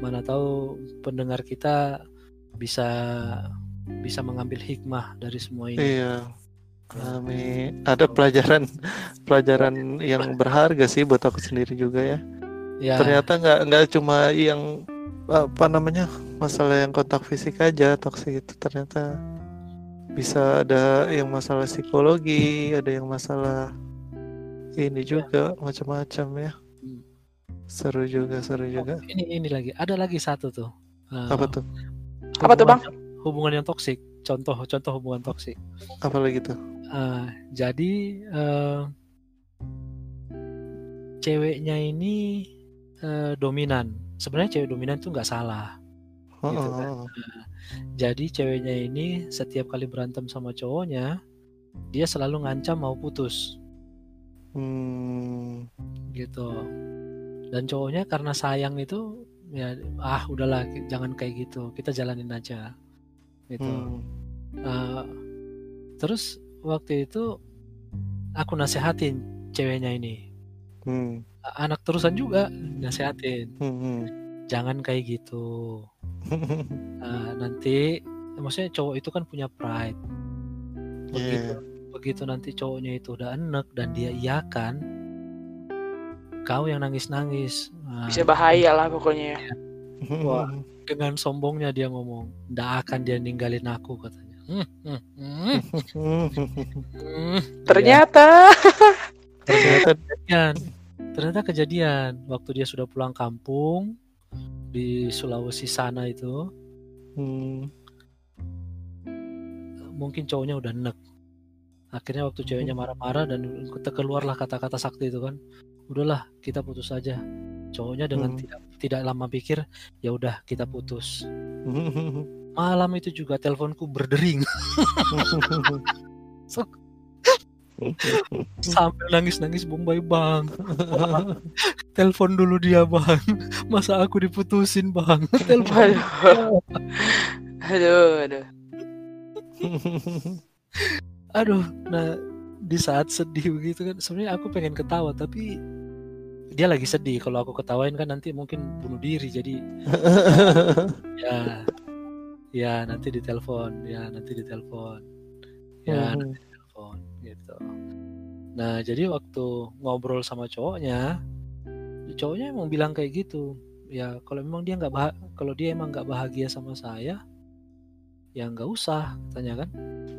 mana tahu pendengar kita bisa bisa mengambil hikmah dari semua ini Iya. Kami ada pelajaran pelajaran yang berharga sih buat aku sendiri juga ya. ya Ternyata nggak nggak cuma yang apa namanya masalah yang kontak fisik aja toksik itu ternyata bisa ada yang masalah psikologi, ada yang masalah ini juga macam-macam ya. Hmm. Seru juga, seru juga. ini ini lagi ada lagi satu tuh Eh, Apa tuh? Apa tuh, Bang? hubungan- yang toksik contoh contoh hubungan toksik Apa lagi tuh? Eh, jadi eh, ceweknya ini eh, dominan sebenarnya cewek dominan itu nggak salah Gitu kan. oh. Jadi ceweknya ini setiap kali berantem sama cowoknya, dia selalu ngancam mau putus Hmm. gitu. Dan cowoknya karena sayang itu ya ah udahlah jangan kayak gitu, kita jalanin aja gitu. Hmm. Eh, terus waktu itu aku nasehatin ceweknya ini, Hmm. Anak terusan juga nasehatin, Hmm. jangan kayak gitu. Nah, nanti maksudnya cowok itu kan punya pride. Begitu Iya. begitu nanti cowoknya itu udah enek dan dia iyakan, kau yang nangis-nangis. Nah, Bisa bahaya lah pokoknya ya. Wah. dengan sombongnya dia ngomong, ndak akan dia ninggalin aku katanya. Hmm, hmm, hmm, hmm. Ternyata Ternyata kejadian, ternyata kejadian waktu dia sudah pulang kampung di Sulawesi sana itu, hmm. mungkin cowoknya udah enek. Akhirnya waktu ceweknya marah-marah dan keluarlah kata-kata sakti itu kan, udahlah kita putus aja. Cowoknya dengan Hmm. tidak tidak lama pikir, ya udah kita putus. Malam itu juga teleponku berdering sambil nangis-nangis Bombay bang. Telepon dulu dia bang. Masa aku diputusin bang? Telepon. aduh. aduh, aduh. Nah di saat sedih begitu kan, sebenarnya aku pengen ketawa tapi dia lagi sedih. Kalau aku ketawain kan nanti mungkin bunuh diri. Jadi ya, ya nanti ditelepon, ya nanti ditelepon, ya nanti ditelepon gitu. Nah jadi waktu ngobrol sama cowoknya, cowoknya emang bilang kayak gitu. Ya kalau memang dia nggak bah, kalau dia emang nggak bahagia sama saya, ya nggak usah, katanya kan.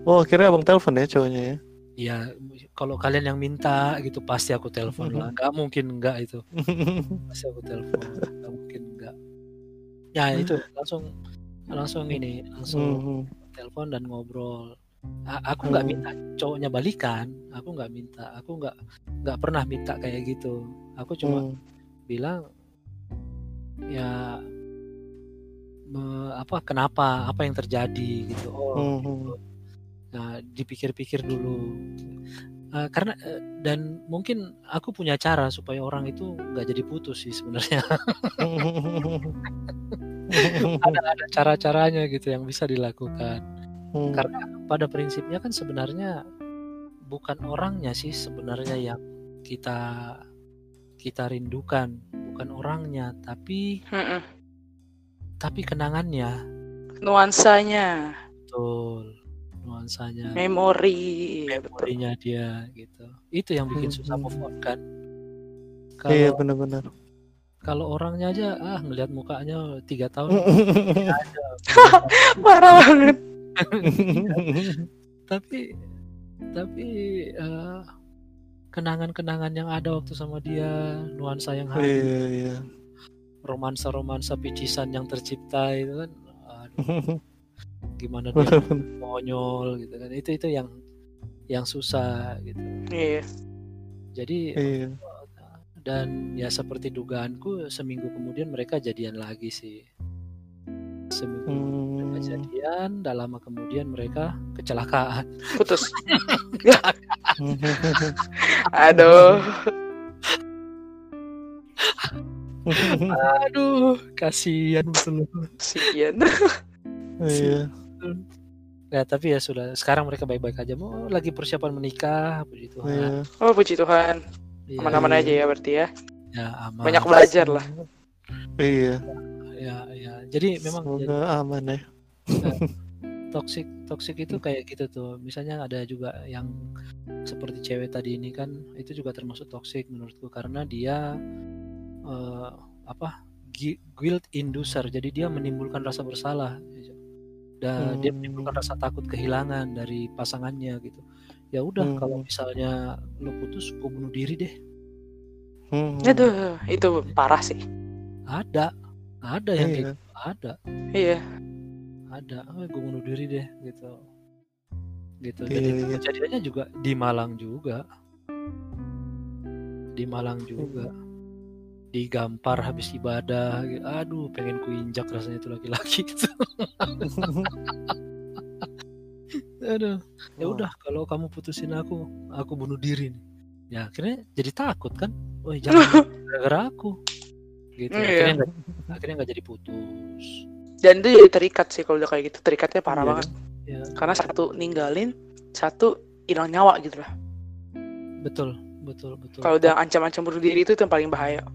Oh, akhirnya abang telepon ya cowoknya ya. Ya kalau kalian yang minta gitu pasti aku telepon lah. Nggak mungkin nggak itu. Pasti aku telepon. Nggak mungkin nggak. Ya itu langsung langsung ini langsung Hmm. telepon dan ngobrol. Aku nggak Hmm. minta cowoknya balikan. Aku nggak minta. Aku nggak nggak pernah minta kayak gitu. Aku cuma Hmm. bilang ya me- apa kenapa apa yang terjadi gitu. Oh Hmm. gitu. Nah, dipikir-pikir dulu. Eh, karena eh, dan mungkin aku punya cara supaya orang itu nggak jadi putus sih sebenarnya. ada ada cara-caranya gitu yang bisa dilakukan. Hmm. Karena pada prinsipnya kan sebenarnya bukan orangnya sih sebenarnya yang kita kita rindukan, bukan orangnya, tapi Mm-mm. tapi kenangannya. Nuansanya, Betul. Nuansanya. memori, ya, betul. memorinya dia gitu. Itu yang bikin susah move on kan. Iya Kalau benar-benar. kalau orangnya aja ah ngelihat mukanya tiga tahun Parah banget. tapi tapi eh, kenangan-kenangan yang ada waktu sama dia nuansa yang hadir Iya iya. romansa-romansa picisan yang tercipta itu kan aduh, gimana dia konyol gitu kan itu itu yang yang susah gitu Iya. jadi Iya. dan ya seperti dugaanku seminggu kemudian mereka jadian lagi sih seminggu Hmm. Jadian dah lama kemudian mereka kecelakaan Putus. Aduh. aduh kasihan betul Sian. Iya. Ya, tapi ya sudah. Sekarang mereka baik-baik aja. Mau lagi persiapan menikah, puji Tuhan. Iya. Oh puji Tuhan. Iya, Aman-aman aja ya berarti ya. ya, aman. Banyak belajar lah. Iya. Ya, ya. Jadi memang jadi Semoga aman ya. toxic toxic itu kayak gitu tuh. Misalnya ada juga yang seperti cewek tadi ini kan itu juga termasuk toxic menurutku karena dia eh, apa gui- guilt inducer. Jadi dia menimbulkan rasa bersalah dan dia Hmm. menimbulkan rasa takut kehilangan dari pasangannya gitu. Ya udah Hmm. kalau misalnya lo putus, gue bunuh diri deh. Hmm. Aduh, itu parah sih. Ada, ada yang kayak Iya. gitu. ada. Iya. Ada. Oh, gue bunuh diri deh gitu. Gitu. Dan Iya, itu iya. kejadiannya juga di Malang juga. Di Malang juga. Digampar habis ibadah. Gitu. aduh pengen kuinjak rasanya itu laki-laki. Itu aduh ya udah kalau kamu putusin aku aku bunuh diri nih. Ya akhirnya jadi takut kan? Oh jangan gara-gara aku. Gitu Iya. akhirnya nggak akhirnya nggak jadi putus Dan itu jadi terikat sih kalau udah kayak gitu. Terikatnya parah Iya. banget. ya Karena satu ninggalin, satu hilang nyawa gitu lah. betul betul betul Kalau udah ancam-ancam bunuh diri itu, itu yang paling bahaya.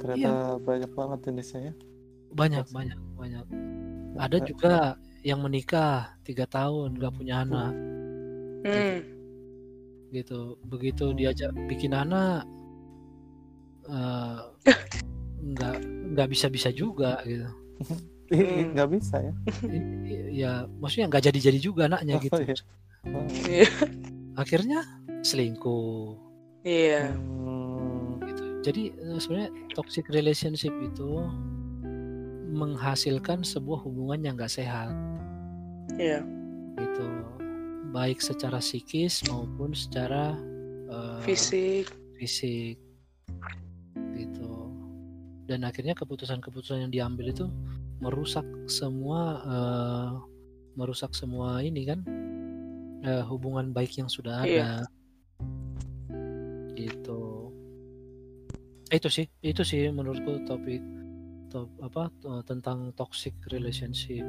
Ternyata banyak banget jenisnya ya. banyak banyak banyak ada juga yang menikah tiga tahun nggak punya anak Hmm. gitu begitu diajak bikin anak eh, nggak nggak bisa bisa juga gitu Hmm. nggak bisa ya. Ya maksudnya nggak jadi jadi juga anaknya Oh, gitu iya. Oh. Akhirnya selingkuh Iya. Hmm. gitu jadi eh, sebenarnya toxic relationship itu menghasilkan sebuah hubungan yang nggak sehat Iya. gitu baik secara psikis maupun secara eh, Fisik. fisik gitu dan akhirnya keputusan-keputusan yang diambil itu merusak semua eh, merusak semua ini kan eh, hubungan baik yang sudah ada. Iya. gitu. Eh, itu sih itu sih menurutku topik top, apa tentang toxic relationship.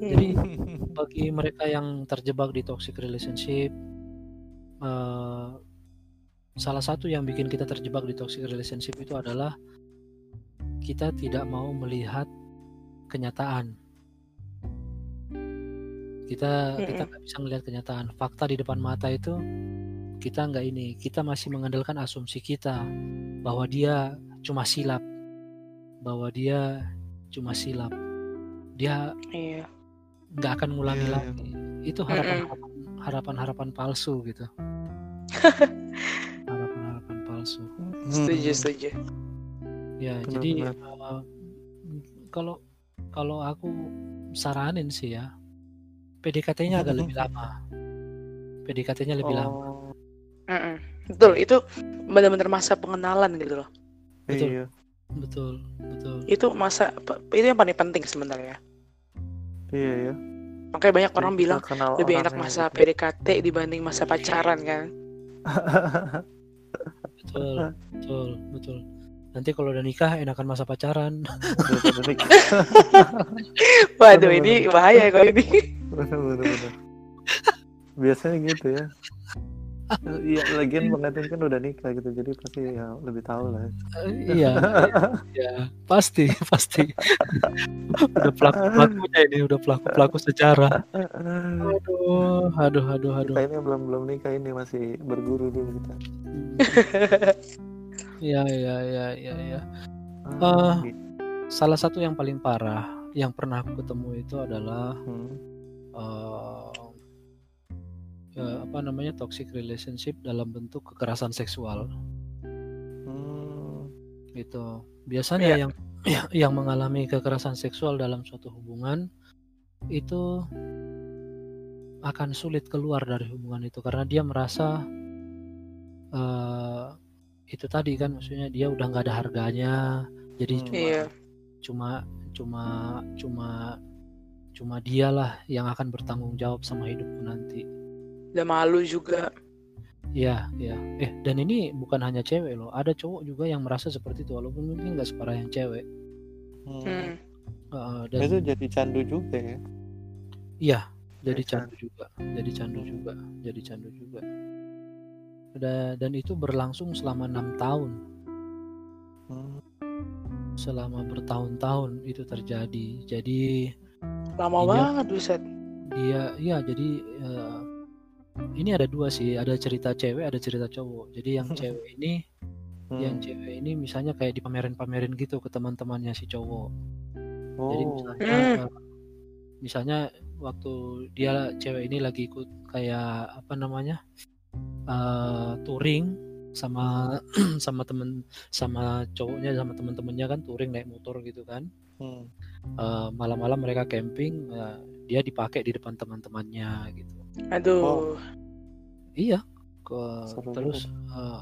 Jadi bagi mereka yang terjebak di toxic relationship eh, salah satu yang bikin kita terjebak di toxic relationship itu adalah kita tidak mau melihat kenyataan. Kita kita nggak bisa melihat kenyataan. Fakta di depan mata itu kita nggak ini. Kita masih mengandalkan asumsi kita bahwa dia cuma silap. Bahwa dia cuma silap. Dia Iya. nggak akan ngulangi Iya. lagi. itu harapan harapan harapan palsu gitu. Harapan harapan palsu. Setuju, setuju. ya Benar, jadi benar. uh, kalau kalau aku saranin sih ya PDKT-nya agak lebih lama PDKT-nya lebih lama Oh, Mm-mm. Betul, itu benar-benar masa pengenalan gitu loh. Betul. Iya. betul betul Itu masa itu yang paling penting sebenarnya. Iya ya. Makanya banyak orang Jadi bilang kenal lebih enak masa gitu. PDKT dibanding masa pacaran kan. betul betul betul nanti kalau udah nikah enakan masa pacaran. Waduh, ini bahaya kalau ini. Biasanya gitu ya. Iya, lagian Edwin kan udah nikah gitu, jadi pasti ya lebih tahu lah. Eh, iya iya pasti pasti udah pelaku pelakunya ini udah pelaku pelaku sejarah aduh aduh aduh aduh Kita ini belum belum nikah ini masih berguru dulu kita. Iya iya iya iya iya. Eh, Salah satu yang paling parah yang pernah aku ketemu itu adalah hmm. eh, eh, apa namanya toxic relationship dalam bentuk kekerasan seksual Hmm. gitu. Biasanya Iya. yang yang mengalami kekerasan seksual dalam suatu hubungan itu akan sulit keluar dari hubungan itu karena dia merasa eh, itu tadi kan maksudnya dia udah nggak ada harganya jadi Hmm. cuma Iya. cuma cuma cuma cuma dialah yang akan bertanggung jawab sama hidupku nanti Udah malu juga. ya ya eh dan ini bukan hanya cewek loh ada cowok juga yang merasa seperti itu walaupun mungkin nggak separah yang cewek Hmm. Hmm. Eh, dan Itu jadi candu juga ya. iya jadi candu juga jadi candu juga jadi candu juga dan itu berlangsung selama enam tahun selama bertahun-tahun itu terjadi jadi Lama Iya. banget buset. dia ya jadi eh, ini ada dua sih ada cerita cewek ada cerita cowok jadi yang cewek ini yang Hmm. cewek ini misalnya kayak dipamerin-pamerin gitu ke teman-temannya si cowok jadi Oh. misalnya Hmm. misalnya waktu dia cewek ini lagi ikut kayak apa namanya eh, touring sama sama temen sama cowoknya sama teman-temannya kan touring naik motor gitu kan. Hmm. Eh, malam-malam mereka camping eh, dia dipakai di depan teman-temannya gitu. Aduh. iya ke Seru terus eh,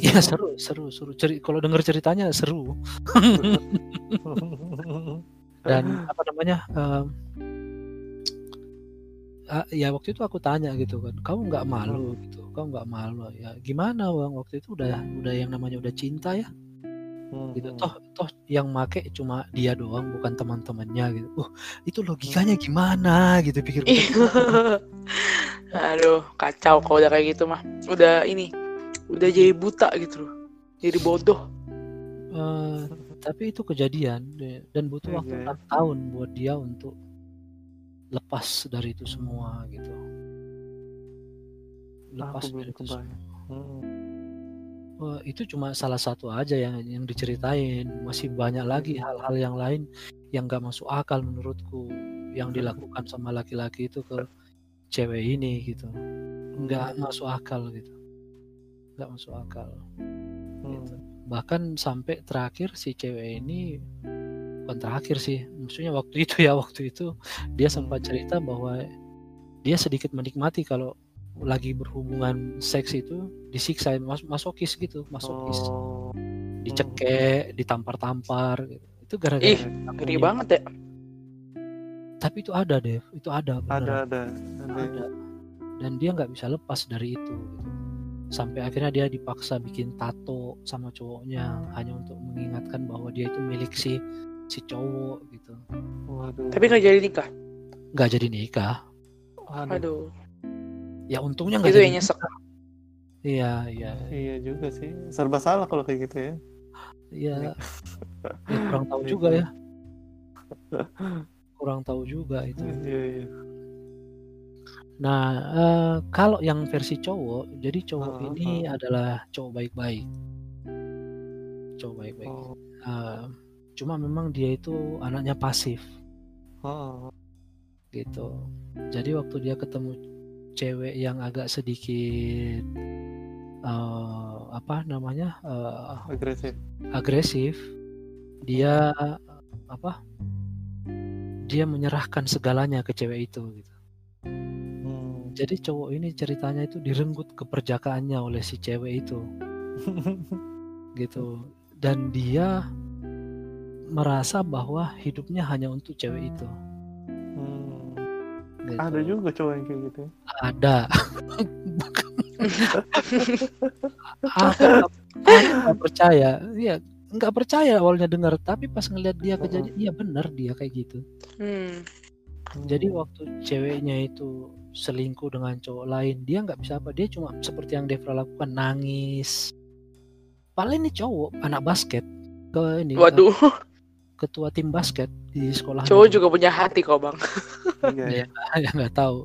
ya seru seru seru. Ceri- kalau denger ceritanya seru. Dan apa namanya ah, ya waktu itu aku tanya gitu kan kamu nggak malu gitu? Kamu nggak malu? Ya gimana bang? Waktu itu udah udah yang namanya udah cinta ya. Hmm. gitu toh toh yang make cuma dia doang bukan teman-temannya gitu. Uh itu logikanya gimana? Gitu pikir Aduh, kacau kalau udah kayak gitu mah. Udah ini, udah jadi buta gitu loh. Jadi bodoh. Eh, tapi itu kejadian dan butuh Iya, waktu iya. enam tahun buat dia untuk lepas dari itu semua gitu. Lepas Aku dari itu semua. Hmm. Wah, itu cuma salah satu aja yang yang diceritain. Masih banyak lagi hal-hal yang lain yang gak masuk akal menurutku yang dilakukan sama laki-laki itu ke cewek ini gitu. Nggak masuk akal gitu. Nggak masuk akal. Gitu. Hmm. bahkan sampai terakhir si cewek ini bukan terakhir sih maksudnya waktu itu ya waktu itu dia sempat cerita bahwa dia sedikit menikmati kalau lagi berhubungan seks itu disiksa mas masokis gitu masokis Oh. dicekek ditampar-tampar gitu. itu gara-gara Ih, dilakuin. Ngeri banget ya. tapi itu ada deh itu ada Ada ada. Ada. ada dan dia nggak bisa lepas dari itu gitu. sampai akhirnya dia dipaksa bikin tato sama cowoknya hanya untuk mengingatkan bahwa dia itu milik si si cowok gitu Waduh. Tapi nggak jadi nikah. nggak jadi nikah Aduh. Aduh, ya untungnya nggak itu jadi yang nyesek. iya iya Iya juga sih. Serba salah kalau kayak gitu ya. iya Ya, kurang tahu juga ya kurang tahu juga itu Iya iya. nah eh, kalau yang versi cowok jadi cowok Ah, ini adalah cowok baik-baik cowok baik-baik Oh. Eh, cuma memang dia itu anaknya pasif Oh. gitu. Jadi waktu dia ketemu cewek yang agak sedikit eh, apa namanya eh, Agresif. agresif, dia apa? Dia menyerahkan segalanya ke cewek itu. Gitu. Hmm. Jadi cowok ini ceritanya itu direnggut keperjakaannya oleh si cewek itu, gitu. Dan dia merasa bahwa hidupnya hanya untuk cewek itu. Hmm. gitu. Ada juga cowok yang kayak gitu. ya. ada aku nggak- aku percaya ya nggak percaya awalnya dengar tapi pas ngeliat dia kejadian iya benar dia kayak gitu Hmm. jadi waktu ceweknya itu selingkuh dengan cowok lain dia nggak bisa apa dia cuma seperti yang Devra lakukan nangis paling ini cowok anak basket ke ini ke- Waduh, ketua tim basket di sekolah cowok juga punya hati kok bang. Iya. ya nggak tahu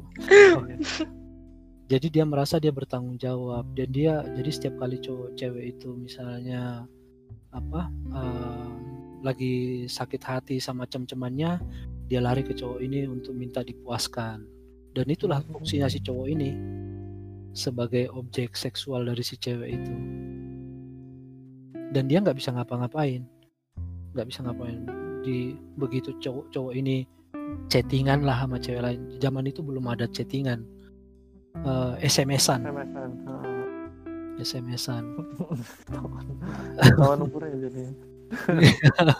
jadi dia merasa dia bertanggung jawab dan dia jadi setiap kali cowok cewek itu misalnya apa eh, lagi sakit hati sama cem-cemannya dia lari ke cowok ini untuk minta dipuaskan dan itulah Hmm. fungsinya si cowok ini sebagai objek seksual dari si cewek itu dan dia nggak bisa ngapa-ngapain nggak bisa ngapain di begitu cowok-cowok ini chattingan lah sama cewek lain zaman itu belum ada chattingan Eh, SMS-an. SMS-an Kawan umurnya jadi.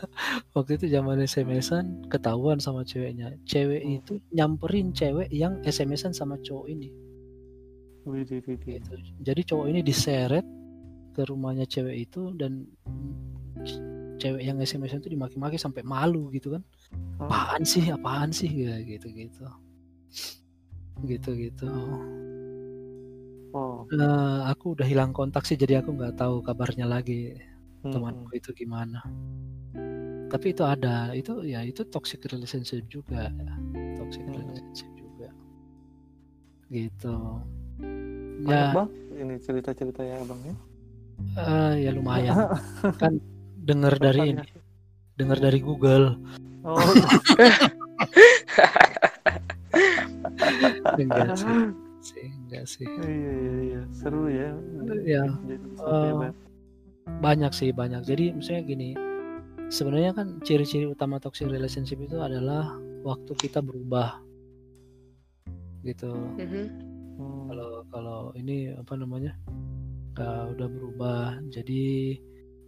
waktu itu zaman SMS-an ketahuan sama ceweknya cewek Hmm. itu nyamperin cewek yang SMS-an sama cowok ini Widih, widih. gitu. jadi cowok ini diseret ke rumahnya cewek itu dan cewek yang SMS-an itu dimaki-maki sampai malu gitu kan Oh. apaan sih apaan sih gitu gitu gitu-gitu. Oh. Eh, aku udah hilang kontak sih, jadi aku nggak tahu kabarnya lagi hmm, temanku itu gimana. Tapi itu ada, itu ya itu toxic relationship juga, ya. toxic Hmm. relationship juga, gitu. Banyak Ya, bang ini cerita-cerita ya abang ya. eh, ya lumayan. Kan dengar dari ini, dengar dari Google. Oh, Enggak sih, sih, enggak sih. iya iya iya seru ya. Ya, baik. banyak sih banyak. Jadi misalnya gini, sebenarnya kan ciri-ciri utama toxic relationship itu adalah waktu kita berubah, gitu. Mhm. Hmm. Kalau kalau ini apa namanya, uh, udah berubah. Jadi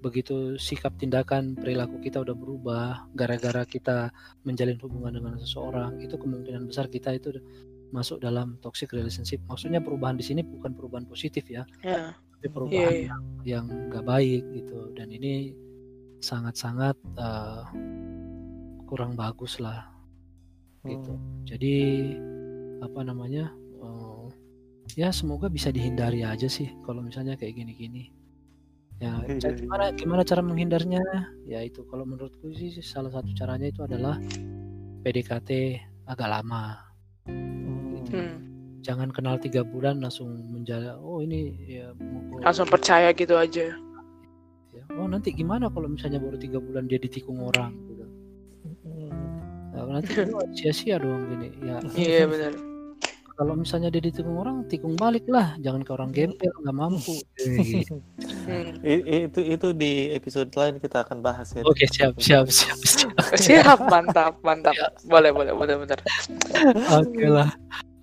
begitu sikap tindakan perilaku kita udah berubah, gara-gara kita menjalin hubungan dengan seseorang, itu kemungkinan besar kita itu masuk dalam toxic relationship. Maksudnya perubahan di sini bukan perubahan positif ya, Ya. tapi perubahan iya. yang yang nggak baik gitu. Dan ini sangat-sangat uh, kurang bagus lah gitu. Hmm. Jadi apa namanya? eh, ya semoga bisa dihindari aja sih kalau misalnya kayak gini-gini. Ya gimana gimana cara menghindarnya? Ya itu kalau menurutku sih salah satu caranya itu adalah PDKT agak lama. Hmm. Hmm. Jangan kenal tiga bulan langsung menjala. Oh ini ya mukul. Langsung percaya gitu aja. Ya. Oh nanti gimana kalau misalnya baru tiga bulan dia ditikung orang gitu. Hmm. Nah, nanti sia-sia dong gini. Ya Iya benar. Kalau misalnya dia ditikung orang, tikung balik lah. Jangan ke orang gembel nggak mampu. Gitu. Hmm. I- i- itu itu di episode lain kita akan bahas ya. Oke siap siap siap siap. Siap, mantap, mantap. Boleh, boleh, boleh, benar. Oke lah.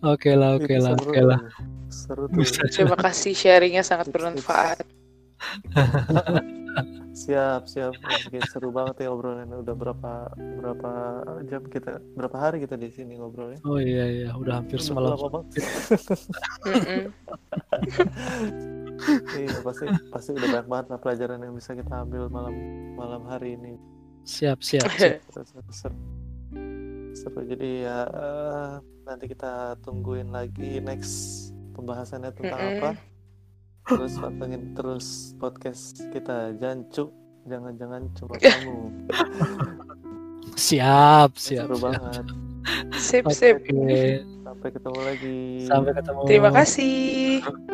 Oke lah, oke lah, oke lah. tuh. Seru tuh. Bisa Terima kasih sharingnya sangat bermanfaat. Siap, siap. Oke, seru banget ya obrolan. Udah berapa berapa jam kita, berapa hari kita di sini ngobrolnya? Oh iya iya, udah hampir Udah semalam. lama banget. Iya, pasti pasti udah banyak banget lah pelajaran yang bisa kita ambil malam malam hari ini. Siap siap. siap. Seru, seru, seru. Seru. Jadi ya eh, nanti kita tungguin lagi next pembahasannya tentang apa. Terus pantengin terus podcast kita Jancu. Jangan-jangan cuma kamu. Siap siap. Seru siap. banget. Sip, sip. Sampai ketemu lagi. Sampai ketemu. Terima kasih.